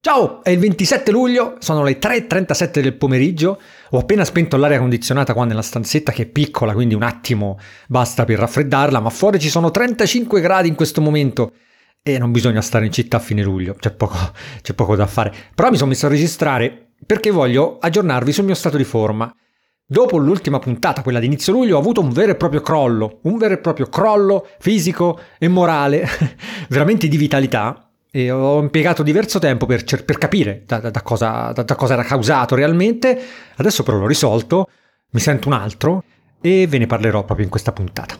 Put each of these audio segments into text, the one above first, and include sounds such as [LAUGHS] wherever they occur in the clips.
Ciao, è il 27 luglio, sono le 3.37 del pomeriggio, ho appena spento l'aria condizionata qua nella stanzetta che è piccola, quindi un attimo basta per raffreddarla, ma fuori ci sono 35 gradi in questo momento e non bisogna stare in città a fine luglio, c'è poco, [LAUGHS] c'è poco da fare. Però mi sono messo a registrare perché voglio aggiornarvi sul mio stato di forma. Dopo l'ultima puntata, quella di inizio luglio, ho avuto un vero e proprio crollo, un vero e proprio crollo fisico e morale, [LAUGHS] veramente di vitalità, e ho impiegato diverso tempo per, per capire da, da, da, cosa, da, cosa, era causato realmente. Adesso però l'ho risolto, mi sento un altro e ve ne parlerò proprio in questa puntata.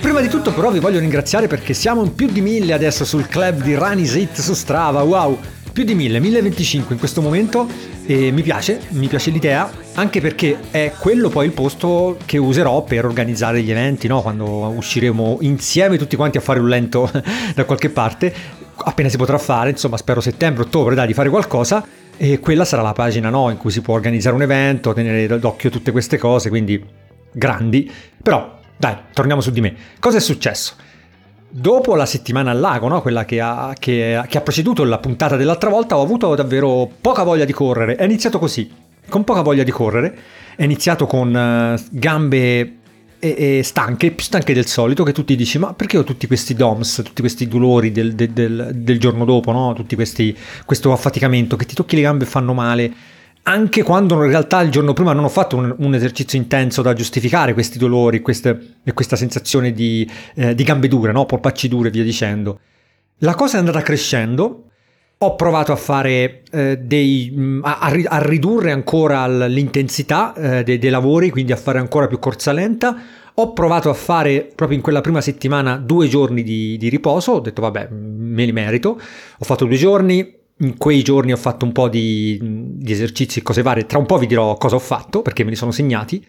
Prima di tutto però vi voglio ringraziare perché siamo in più di mille adesso sul club di Ranisit su Strava, wow! più di 1000, 1025 in questo momento e mi piace, mi piace l'idea, anche perché è quello poi il posto che userò per organizzare gli eventi, no? quando usciremo insieme tutti quanti a fare un lento [LAUGHS] da qualche parte, appena si potrà fare, insomma spero settembre, ottobre, dai, di fare qualcosa. E quella sarà la pagina no, in cui si può organizzare un evento, tenere d'occhio tutte queste cose, quindi grandi. Però, dai, torniamo su di me. Cosa è successo? Dopo la settimana al lago, no? quella che ha, che, che ha, preceduto la puntata dell'altra volta, ho avuto davvero poca voglia di correre. È iniziato così, con poca voglia di correre. È iniziato con uh, gambe e, e stanche, più stanche del solito, che tu ti dici, ma perché ho tutti questi DOMS, tutti questi dolori del, del, del, del giorno dopo, no? Tutti questi, questo affaticamento, che ti tocchi le gambe e fanno male anche quando in realtà il giorno prima non ho fatto un, un esercizio intenso da giustificare questi dolori queste, e questa sensazione di, eh, di gambe dure, no? polpacci dure e via dicendo. La cosa è andata crescendo, ho provato a fare eh, dei. Mm, a, a, ridurre ancora l'intensità eh, dei, dei, lavori, quindi a fare ancora più corsa lenta. Ho provato a fare proprio in quella prima settimana due giorni di, di riposo. Ho detto, vabbè, me li merito. Ho fatto due giorni, in quei giorni ho fatto un po' di, di, esercizi cose varie, tra un po' vi dirò cosa ho fatto perché me li sono segnati.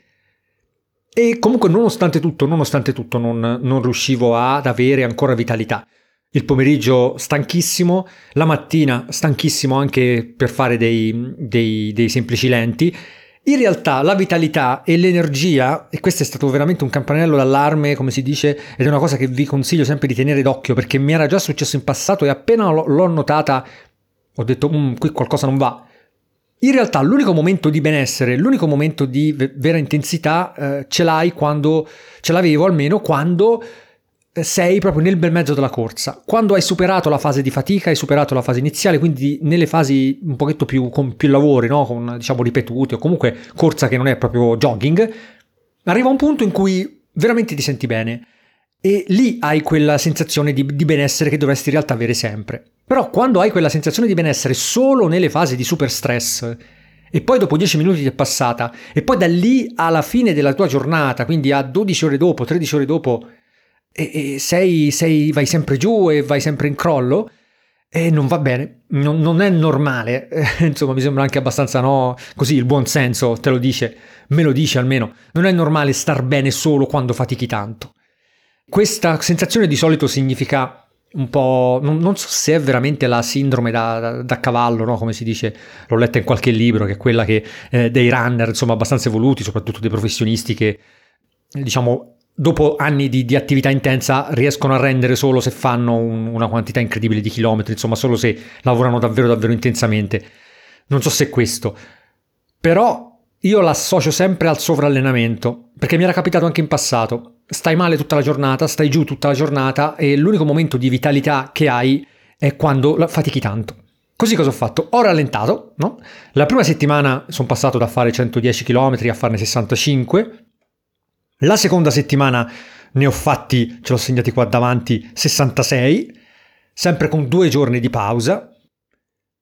E comunque nonostante tutto, nonostante tutto non, non riuscivo ad avere ancora vitalità. Il pomeriggio stanchissimo, la mattina stanchissimo anche per fare dei, dei, dei semplici lenti. In realtà la vitalità e l'energia, e questo è stato veramente un campanello d'allarme, come si dice, ed è una cosa che vi consiglio sempre di tenere d'occhio perché mi era già successo in passato e appena l'ho notata ho detto, mm, qui qualcosa non va. In realtà l'unico momento di benessere, l'unico momento di vera intensità eh, ce l'hai quando, ce l'avevo almeno quando eh, sei proprio nel bel mezzo della corsa. Quando hai superato la fase di fatica, hai superato la fase iniziale, quindi nelle fasi un pochetto più, con più lavori, no? con diciamo ripetute o comunque corsa che non è proprio jogging, arriva un punto in cui veramente ti senti bene e lì hai quella sensazione di, di benessere che dovresti in realtà avere sempre. Però quando hai quella sensazione di benessere solo nelle fasi di super stress e poi dopo 10 minuti ti è passata e poi da lì alla fine della tua giornata, quindi a 12 ore dopo, 13 ore dopo, e, e sei, sei, vai sempre giù e vai sempre in crollo, e non va bene, non, non è normale, [LAUGHS] insomma mi sembra anche abbastanza no, così il buon senso te lo dice, me lo dice almeno, non è normale star bene solo quando fatichi tanto. Questa sensazione di solito significa un po'. Non, non, so se è veramente la sindrome da, da, da cavallo, no? come si dice, l'ho letta in qualche libro, che è quella che, eh, dei runner, insomma, abbastanza evoluti, soprattutto dei professionisti che, diciamo, dopo anni di, di attività intensa riescono a rendere solo se fanno un, una quantità incredibile di chilometri, insomma, solo se lavorano davvero, davvero intensamente. Non so se è questo. Però io l'associo sempre al sovrallenamento, perché mi era capitato anche in passato stai male tutta la giornata, stai giù tutta la giornata e l'unico momento di vitalità che hai è quando fatichi tanto. Così cosa ho fatto? Ho rallentato, no? La prima settimana sono passato da fare 110 km a farne 65. La seconda settimana ne ho fatti, ce l'ho segnati qua davanti, 66, sempre con due giorni di pausa.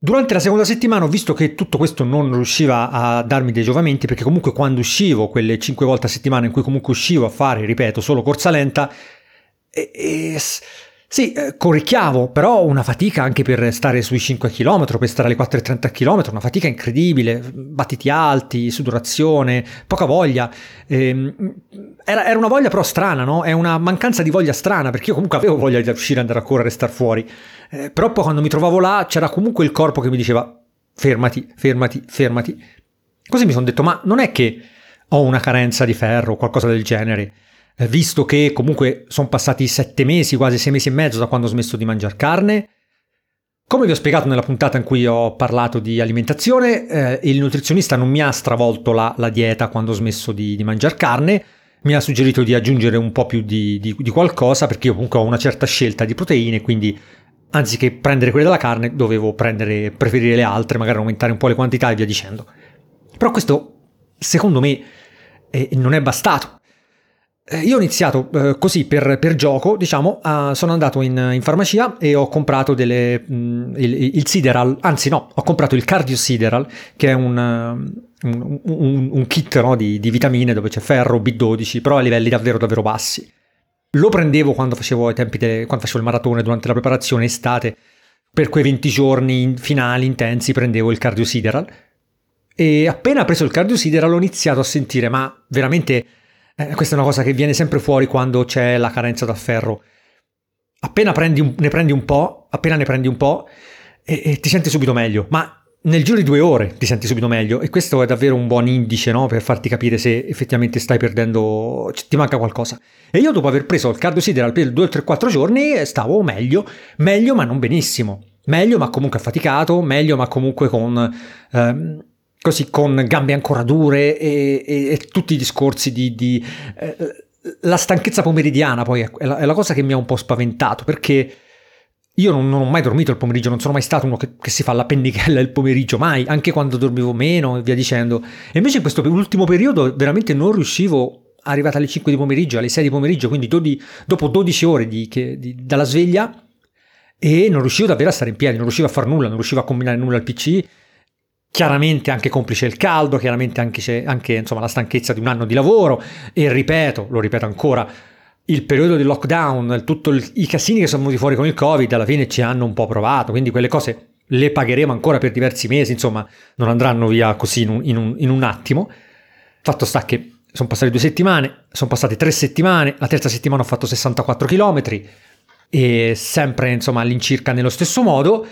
Durante la seconda settimana ho visto che tutto questo non riusciva a darmi dei giovamenti perché comunque quando uscivo, quelle 5 volte a settimana in cui comunque uscivo a fare, ripeto, solo corsa lenta, e, e, sì, eh, corricchiavo, però una fatica anche per stare sui 5 km, per stare alle 4,30 km, una fatica incredibile, battiti alti, sudorazione, poca voglia. Ehm, era, era, una voglia però strana, no? È una mancanza di voglia strana, perché io comunque avevo voglia di uscire, andare a correre star fuori. Eh, però poi quando mi trovavo là c'era comunque il corpo che mi diceva fermati, fermati, fermati. Così mi sono detto, ma non è che ho una carenza di ferro o qualcosa del genere, eh, visto che comunque sono passati sette mesi, quasi sei mesi e mezzo da quando ho smesso di mangiare carne. Come vi ho spiegato nella puntata in cui ho parlato di alimentazione, eh, il nutrizionista non mi ha stravolto la, la dieta quando ho smesso di, di mangiare carne, mi ha suggerito di aggiungere un po' più di, di, di, qualcosa perché io comunque ho una certa scelta di proteine, quindi anziché prendere quelle della carne dovevo prendere, preferire le altre, magari aumentare un po' le quantità e via dicendo. Però questo, secondo me, eh, non è bastato. Eh, io ho iniziato eh, così per, per, gioco, diciamo, uh, sono andato in, in, farmacia e ho comprato delle, mh, mm, il, il, Sideral, anzi no, ho comprato il Cardio Sideral, che è un, un, un, un kit no, di, di, vitamine dove c'è ferro, B12, però a livelli davvero davvero bassi. Lo prendevo quando facevo, ai tempi de, quando facevo il maratone durante la preparazione estate, per quei 20 giorni finali intensi prendevo il Cardio Sideral e appena preso il Cardio Sideral ho iniziato a sentire ma veramente eh, questa è una cosa che viene sempre fuori quando c'è la carenza da ferro. Appena prendi un, ne prendi un po', appena ne prendi un po', e, e, ti senti subito meglio. Ma nel giro di due ore ti senti subito meglio. E questo è davvero un buon indice, no? Per farti capire se effettivamente stai perdendo, ti manca qualcosa. E io dopo aver preso il cardio sideral per 2 3 4 giorni stavo meglio, meglio ma non benissimo. Meglio ma comunque affaticato, meglio ma comunque con... Ehm, così con gambe ancora dure e, e, e tutti i discorsi di... di eh, la stanchezza pomeridiana poi è la, è la, cosa che mi ha un po' spaventato perché io non, non, ho mai dormito il pomeriggio, non sono mai stato uno che, che, si fa la pennichella il pomeriggio, mai, anche quando dormivo meno e via dicendo. E invece in questo ultimo periodo veramente non riuscivo, arrivata alle 5 di pomeriggio, alle 6 di pomeriggio, quindi dodi, dopo 12 ore di, che, di, dalla sveglia, e non riuscivo davvero a stare in piedi, non riuscivo a fare nulla, non riuscivo a combinare nulla al PC chiaramente anche complice il caldo, chiaramente anche, anche insomma, la stanchezza di un anno di lavoro e ripeto, lo ripeto ancora, il periodo di lockdown, tutti i casini che sono venuti fuori con il Covid alla fine ci hanno un po' provato, quindi quelle cose le pagheremo ancora per diversi mesi, insomma non andranno via così in un, in un, in un attimo. Fatto sta che sono passate due settimane, sono passate tre settimane, la terza settimana ho fatto 64 km e sempre insomma all'incirca nello stesso modo.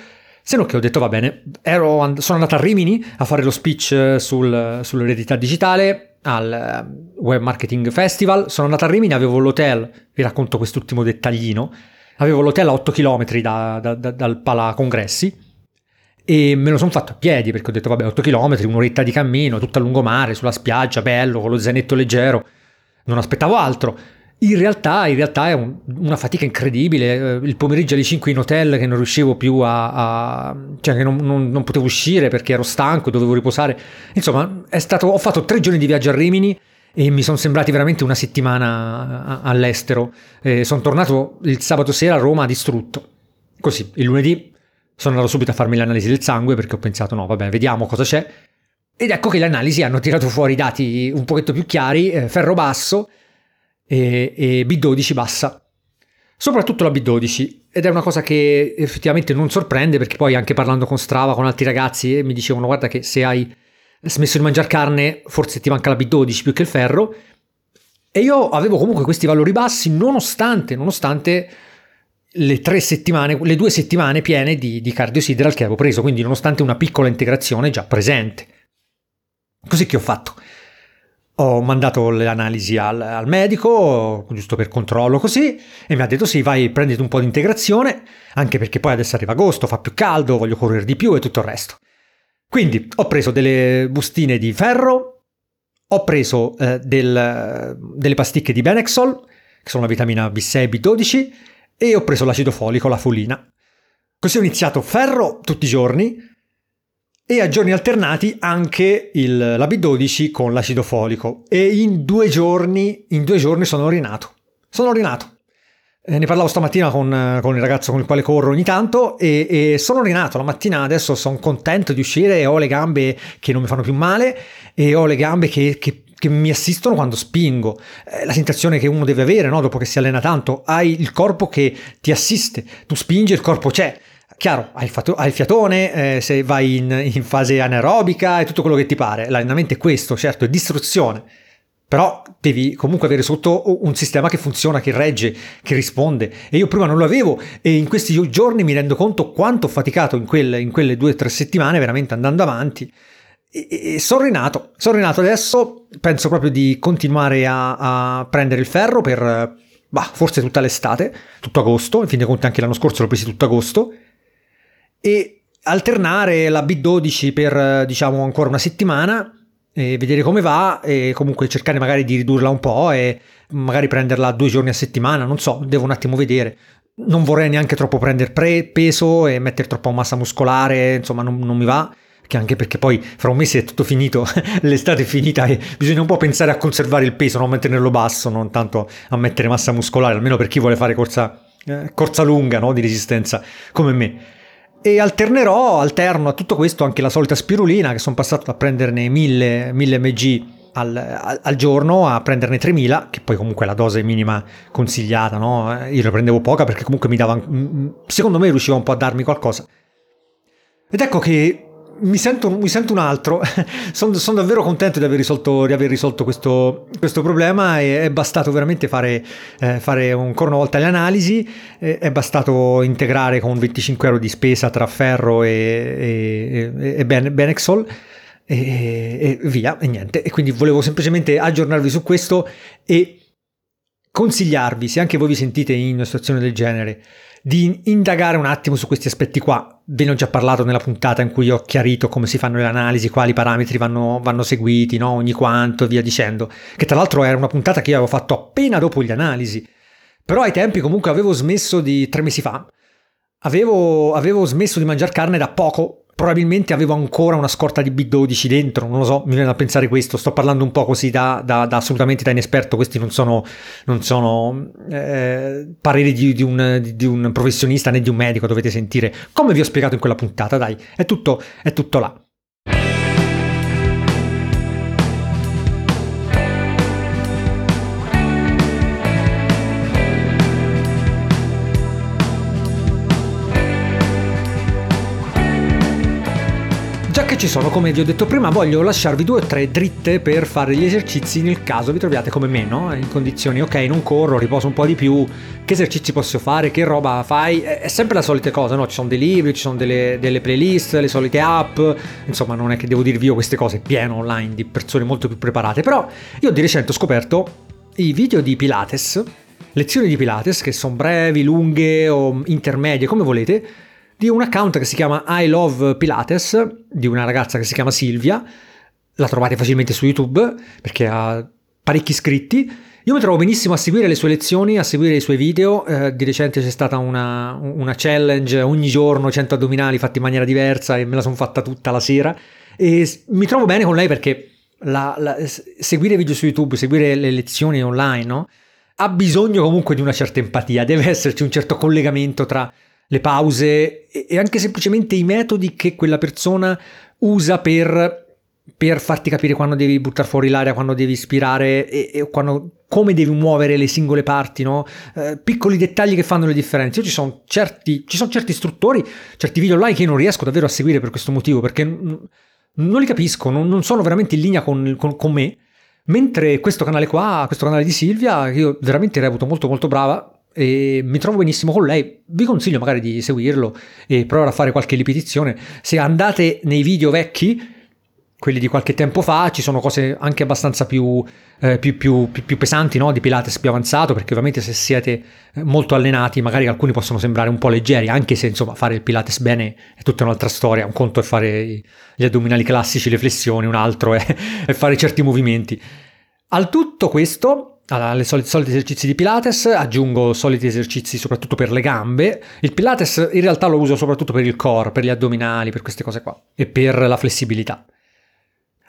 Se no che ho detto va bene, ero, sono andato a Rimini a fare lo speech eh, sul, sull'eredità digitale al eh, Web Marketing Festival, sono andato a Rimini, avevo l'hotel, vi racconto quest'ultimo dettaglino, avevo l'hotel a 8 km da, da, da, dal Pala Congressi e me lo sono fatto a piedi perché ho detto vabbè 8 km, un'oretta di cammino, tutto a lungomare, sulla spiaggia, bello, con lo zainetto leggero, non aspettavo altro. In realtà, in realtà è un, una fatica incredibile. Eh, il pomeriggio alle 5 in hotel che non riuscivo più a. a cioè, che non, non, non, potevo uscire perché ero stanco, dovevo riposare. Insomma, stato, ho fatto tre giorni di viaggio a Rimini e mi sono sembrati veramente una settimana all'estero. Eh, sono tornato il sabato sera a Roma distrutto. Così, il lunedì sono andato subito a farmi l'analisi del sangue perché ho pensato, no, vabbè, vediamo cosa c'è. Ed ecco che le analisi hanno tirato fuori dati un pochetto più chiari, eh, ferro basso e, e B12 bassa. Soprattutto la B12 ed è una cosa che effettivamente non sorprende perché poi anche parlando con Strava, con altri ragazzi mi dicevano guarda che se hai smesso di mangiare carne forse ti manca la B12 più che il ferro e io avevo comunque questi valori bassi nonostante, nonostante le tre settimane, le due settimane piene di, di cardio sideral che avevo preso, quindi nonostante una piccola integrazione già presente. Così che ho fatto ho mandato le analisi al, al, medico, giusto per controllo così, e mi ha detto sì, vai, prenditi un po' di integrazione, anche perché poi adesso arriva agosto, fa più caldo, voglio correre di più e tutto il resto. Quindi ho preso delle bustine di ferro, ho preso eh, del, delle pasticche di Benexol, che sono la vitamina B6 e B12, e ho preso l'acido folico, la folina. Così ho iniziato ferro tutti i giorni, e a giorni alternati anche il, la B12 con l'acido folico e in due giorni, in due giorni sono rinato. Sono rinato. Eh, ne parlavo stamattina con, con, il ragazzo con il quale corro ogni tanto e, e sono rinato. La mattina adesso sono contento di uscire e ho le gambe che non mi fanno più male e ho le gambe che, che che mi assistono quando spingo. Eh, la sensazione che uno deve avere no? dopo che si allena tanto, hai il corpo che ti assiste, tu spingi, il corpo c'è. Chiaro, hai il, fato, hai il fiatone, eh, se vai in, in, fase anaerobica e tutto quello che ti pare. L'allenamento è questo, certo, è distruzione. Però devi comunque avere sotto un sistema che funziona, che regge, che risponde. E io prima non lo avevo e in questi giorni mi rendo conto quanto ho faticato in quelle, in quelle due o tre settimane veramente andando avanti. e, e sono rinato, sono rinato adesso, penso proprio di continuare a, a prendere il ferro per, bah, forse tutta l'estate, tutto agosto, in fin dei conti anche l'anno scorso l'ho preso tutto agosto, e alternare la B12 per, diciamo, ancora una settimana, e vedere come va e comunque cercare magari di ridurla un po' e magari prenderla due giorni a settimana, non so, devo un attimo vedere. Non vorrei neanche troppo prendere pre- peso e mettere troppa massa muscolare, insomma non, non mi va che anche perché poi fra un mese è tutto finito, [LAUGHS] l'estate è finita e bisogna un po' pensare a conservare il peso, non mantenerlo basso, non tanto a mettere massa muscolare, almeno per chi vuole fare corsa, eh, corsa lunga no? di resistenza come me. E alternerò, alterno a tutto questo anche la solita spirulina, che sono passato a prenderne 1000, 1000 mg al, al, giorno a prenderne 3000, che poi comunque è la dose minima consigliata, no? Io ne prendevo poca perché comunque mi dava, secondo me riusciva un po' a darmi qualcosa. Ed ecco che mi sento, mi sento un altro, [LAUGHS] sono, sono, davvero contento di aver risolto, di aver risolto questo, questo, problema e è bastato veramente fare, eh, fare ancora una volta le analisi, eh, è bastato integrare con 25 euro di spesa tra ferro e, e, e ben, Benexol e, e via, e niente. E quindi volevo semplicemente aggiornarvi su questo e consigliarvi, se anche voi vi sentite in una situazione del genere, di indagare un attimo su questi aspetti qua. Ve ne ho già parlato nella puntata in cui ho chiarito come si fanno le analisi, quali parametri vanno, vanno seguiti, no? ogni quanto, via dicendo. Che tra l'altro era una puntata che io avevo fatto appena dopo gli analisi. Però ai tempi comunque avevo smesso di tre mesi fa. Avevo, avevo smesso di mangiare carne da poco, probabilmente avevo ancora una scorta di B12 dentro, non lo so, mi viene da pensare questo, sto parlando un po' così da, da, da assolutamente da inesperto, questi non sono, non sono eh, pareri di, di, un, di, un, professionista né di un medico, dovete sentire, come vi ho spiegato in quella puntata, dai, è tutto, è tutto là. Ci sono, come vi ho detto prima, voglio lasciarvi due o tre dritte per fare gli esercizi nel caso vi troviate come me, no? In condizioni, ok, non corro, riposo un po' di più, che esercizi posso fare, che roba fai? È sempre la solita cosa, no? Ci sono dei libri, ci sono delle, delle playlist, le solite app, insomma non è che devo dirvi io queste cose, pieno online di persone molto più preparate, però io di recente ho scoperto i video di Pilates, lezioni di Pilates che sono brevi, lunghe o intermedie, come volete, di un account che si chiama I Love Pilates, di una ragazza che si chiama Silvia. La trovate facilmente su YouTube perché ha parecchi iscritti. Io mi trovo benissimo a seguire le sue lezioni, a seguire i suoi video. Eh, di recente c'è stata una, una, challenge ogni giorno, 100 addominali fatti in maniera diversa e me la sono fatta tutta la sera. E mi trovo bene con lei perché la, la, seguire video su YouTube, seguire le lezioni online, no? ha bisogno comunque di una certa empatia, deve esserci un certo collegamento tra le pause e anche semplicemente i metodi che quella persona usa per, per farti capire quando devi buttare fuori l'aria, quando devi ispirare e, e quando, come devi muovere le singole parti, no? eh, piccoli dettagli che fanno le differenze. Io ci sono certi, ci sono certi istruttori, certi video online che io non riesco davvero a seguire per questo motivo, perché non li capisco, non, non sono veramente in linea con, con, con me. Mentre questo canale qua, questo canale di Silvia, io veramente reputo molto molto brava, e mi trovo benissimo con lei. Vi consiglio magari di seguirlo e provare a fare qualche ripetizione. Se andate nei video vecchi, quelli di qualche tempo fa, ci sono cose anche abbastanza più, eh, più, più, più pesanti, no? di Pilates più avanzato, perché ovviamente se siete eh, molto allenati, magari alcuni possono sembrare un po' leggeri, anche se insomma fare il Pilates bene è tutta un'altra storia. Un conto è fare gli addominali classici, le flessioni, un altro è, [LAUGHS] è fare certi movimenti. Al tutto questo alle soliti, soliti esercizi di Pilates, aggiungo soliti esercizi soprattutto per le gambe. Il Pilates in realtà lo uso soprattutto per il core, per gli addominali, per queste cose qua e per la flessibilità.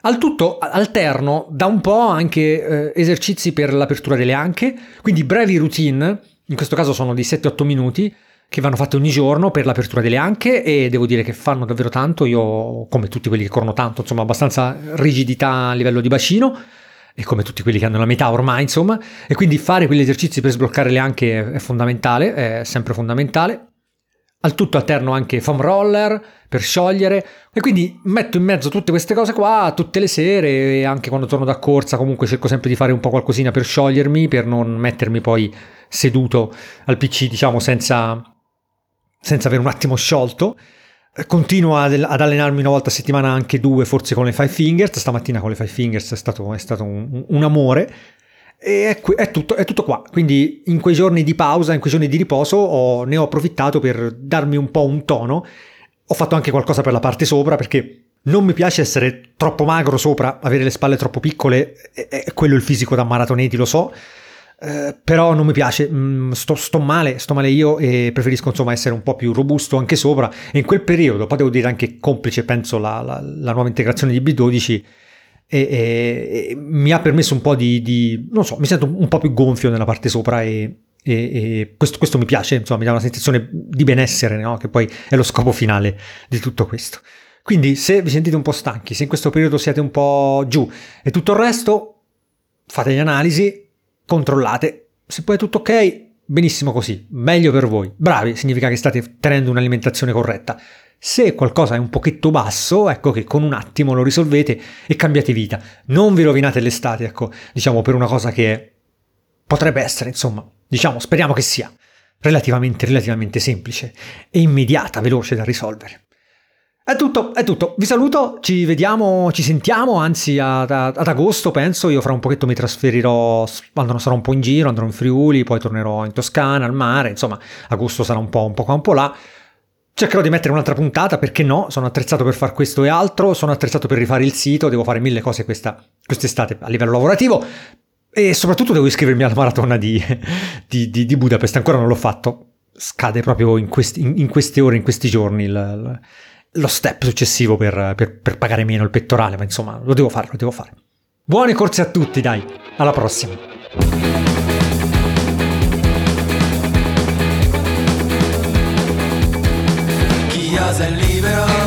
Al tutto alterno da un po' anche eh, esercizi per l'apertura delle anche, quindi brevi routine, in questo caso sono di 7-8 minuti, che vanno fatte ogni giorno per l'apertura delle anche e devo dire che fanno davvero tanto, io come tutti quelli che corrono tanto, insomma abbastanza rigidità a livello di bacino, e come tutti quelli che hanno la metà ormai, insomma, e quindi fare quegli esercizi per sbloccare le anche è fondamentale, è sempre fondamentale. Al tutto alterno anche foam roller per sciogliere e quindi metto in mezzo tutte queste cose qua tutte le sere e anche quando torno da corsa comunque cerco sempre di fare un po' qualcosina per sciogliermi, per non mettermi poi seduto al PC diciamo senza, senza avere un attimo sciolto. Continuo ad, allenarmi una volta a settimana, anche due, forse con le Five Fingers. Stamattina con le Five Fingers è stato, è stato un, un, amore. E è, è, tutto, è, tutto, qua. Quindi in quei giorni di pausa, in quei giorni di riposo, ho, ne ho approfittato per darmi un po' un tono. Ho fatto anche qualcosa per la parte sopra perché non mi piace essere troppo magro sopra, avere le spalle troppo piccole. È quello il fisico da maratoneti, lo so eh, però non mi piace, mm, sto, sto, male, sto male io e preferisco insomma essere un po' più robusto anche sopra e in quel periodo, poi devo dire anche complice penso la, la, la nuova integrazione di B12 e, e, e, mi ha permesso un po' di, di, non so, mi sento un po' più gonfio nella parte sopra e, e questo, questo, mi piace, insomma mi dà una sensazione di benessere, no? che poi è lo scopo finale di tutto questo. Quindi se vi sentite un po' stanchi, se in questo periodo siete un po' giù e tutto il resto, fate le analisi, controllate. Se poi è tutto ok, benissimo così, meglio per voi. Bravi, significa che state tenendo un'alimentazione corretta. Se qualcosa è un pochetto basso, ecco che con un attimo lo risolvete e cambiate vita. Non vi rovinate l'estate, ecco, diciamo per una cosa che potrebbe essere, insomma, diciamo, speriamo che sia relativamente, relativamente semplice e immediata, veloce da risolvere. È tutto, è tutto. Vi saluto, ci vediamo, ci sentiamo, anzi ad, ad, agosto penso, io fra un pochetto mi trasferirò, quando sarò un po' in giro, andrò in Friuli, poi tornerò in Toscana, al mare, insomma, agosto sarà un po', un po' qua, un po' là. Cercherò di mettere un'altra puntata, perché no? Sono attrezzato per fare questo e altro, sono attrezzato per rifare il sito, devo fare mille cose questa, quest'estate a livello lavorativo. E soprattutto devo iscrivermi alla maratona di, [LAUGHS] di, di, di Budapest, ancora non l'ho fatto, scade proprio in, questi, in, in queste ore, in questi giorni il, il lo step successivo per, per, per pagare meno il pettorale, ma insomma lo devo fare, lo devo fare. Buone corse a tutti, dai, alla prossima. Libero,